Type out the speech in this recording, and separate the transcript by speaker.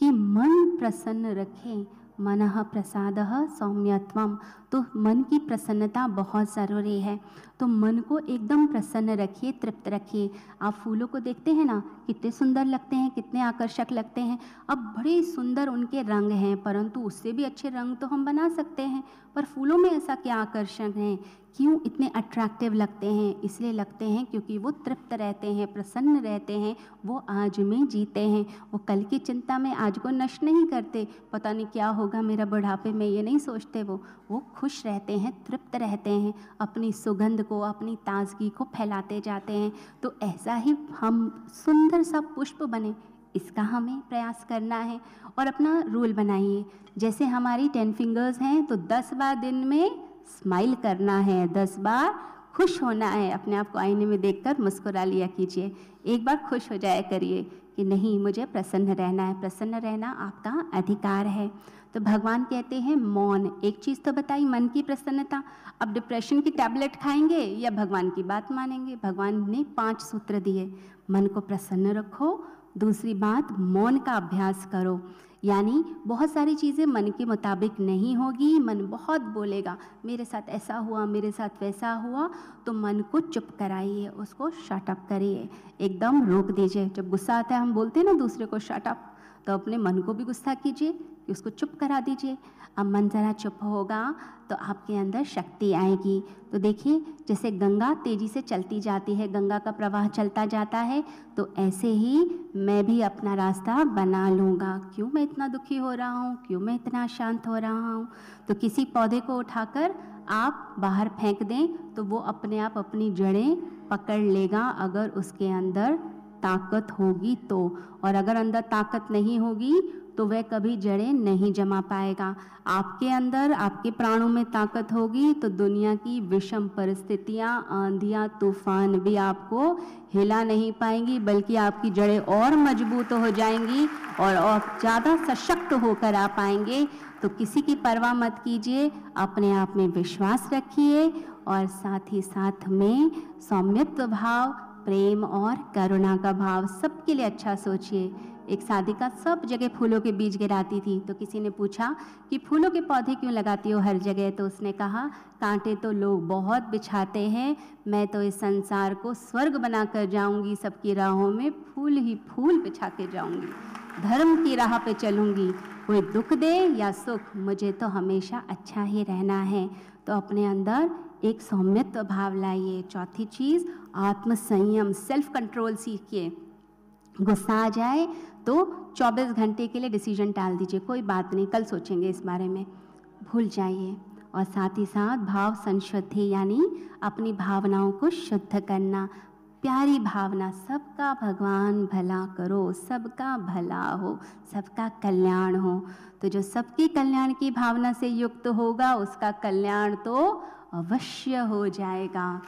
Speaker 1: कि मन प्रसन्न रखें, मन प्रसाद सौम्यत्वम तो मन की प्रसन्नता बहुत ज़रूरी है। तो मन को एकदम प्रसन्न रखिए, तृप्त रखिए। आप फूलों को देखते हैं ना, कितने सुंदर लगते हैं, कितने आकर्षक लगते हैं। अब बड़े सुंदर उनके रंग हैं, परंतु उससे भी अच्छे रंग तो हम बना सकते हैं। पर फूलों में ऐसा क्या आकर्षण है? क्यों इतने अट्रैक्टिव लगते हैं? इसलिए लगते हैं क्योंकि वो तृप्त रहते हैं, प्रसन्न रहते हैं, वो आज में जीते हैं। वो कल की चिंता में आज को नष्ट नहीं करते। पता नहीं क्या होगा, मेरा बुढ़ापे में ये नहीं सोचते वो। वो खुश रहते हैं, तृप्त रहते हैं, अपनी सुगंध को, अपनी ताजगी को फैलाते जाते हैं। तो ऐसा ही हम सुंदर सा पुष्प बने, इसका हमें प्रयास करना है। और अपना रूल बनाइए। जैसे हमारी टेन फिंगर्स हैं तो दस बार दिन में स्माइल करना है, दस बार खुश होना है, अपने आप को आईने में देखकर मुस्कुरा लिया कीजिए। एक बार खुश हो जाया करिए कि नहीं, मुझे प्रसन्न रहना है। प्रसन्न रहना आपका अधिकार है। तो भगवान कहते हैं, मौन। एक चीज़ तो बताई, मन की प्रसन्नता। अब डिप्रेशन की टैबलेट खाएँगे या भगवान की बात मानेंगे? भगवान ने पाँच सूत्र दिए। मन को प्रसन्न रखो। दूसरी बात, मौन का अभ्यास करो। यानी बहुत सारी चीज़ें मन के मुताबिक नहीं होगी, मन बहुत बोलेगा, मेरे साथ ऐसा हुआ, मेरे साथ वैसा हुआ तो मन को चुप कराइए, उसको शटअप करिए, एकदम रोक दीजिए। जब गुस्सा आता है, हम बोलते हैं ना दूसरे को शटअप तो अपने मन को भी गुस्सा कीजिए कि उसको चुप करा दीजिए। अब मन ज़रा चुप होगा तो आपके अंदर शक्ति आएगी। तो देखिए, जैसे गंगा तेज़ी से चलती जाती है, गंगा का प्रवाह चलता जाता है तो ऐसे ही मैं भी अपना रास्ता बना लूँगा। क्यों मैं इतना दुखी हो रहा हूँ? क्यों मैं इतना शांत हो रहा हूँ? तो किसी पौधे को उठाकर आप बाहर फेंक दें तो वो अपने आप अपनी जड़ें पकड़ लेगा अगर उसके अंदर ताकत होगी तो। और अगर अंदर ताकत नहीं होगी तो वह कभी जड़ें नहीं जमा पाएगा। आपके अंदर, आपके प्राणों में ताकत होगी तो दुनिया की विषम परिस्थितियाँ, आंधियाँ, तूफ़ान भी आपको हिला नहीं पाएँगी, बल्कि आपकी जड़ें और मज़बूत हो जाएँगी और और ज़्यादा सशक्त होकर आ पाएँगे। तो किसी की परवाह मत कीजिए, अपने आप में विश्वास रखिए और साथ ही साथ में सौम्यत्व भाव प्रेम और करुणा का भाव सबके लिए अच्छा सोचिए। एक साधिका सब जगह फूलों के बीज गिराती थी तो किसी ने पूछा कि फूलों के पौधे क्यों लगाती हो हर जगह? तो उसने कहा, कांटे तो लोग बहुत बिछाते हैं, मैं तो इस संसार को स्वर्ग बना कर जाऊँगी, सबकी राहों में फूल ही फूल बिछा के जाऊँगी, धर्म की राह पे चलूँगी। कोई दुख दे या सुख, मुझे तो हमेशा अच्छा ही रहना है। तो अपने अंदर एक सौम्यत्व भाव लाइए। चौथी चीज़ आत्म संयम सेल्फ कंट्रोल सीखिए। गुस्सा आ जाए तो 24 घंटे के लिए डिसीज़न टाल दीजिए। कोई बात नहीं, कल सोचेंगे इस बारे में। भूल जाइए और साथ ही साथ भाव संशुद्धि, यानी अपनी भावनाओं को शुद्ध करना, प्यारी भावना, सबका भगवान भला करो, सबका भला हो, सबका कल्याण हो। तो जो सबके कल्याण की भावना से युक्त होगा, उसका कल्याण तो अवश्य हो जाएगा।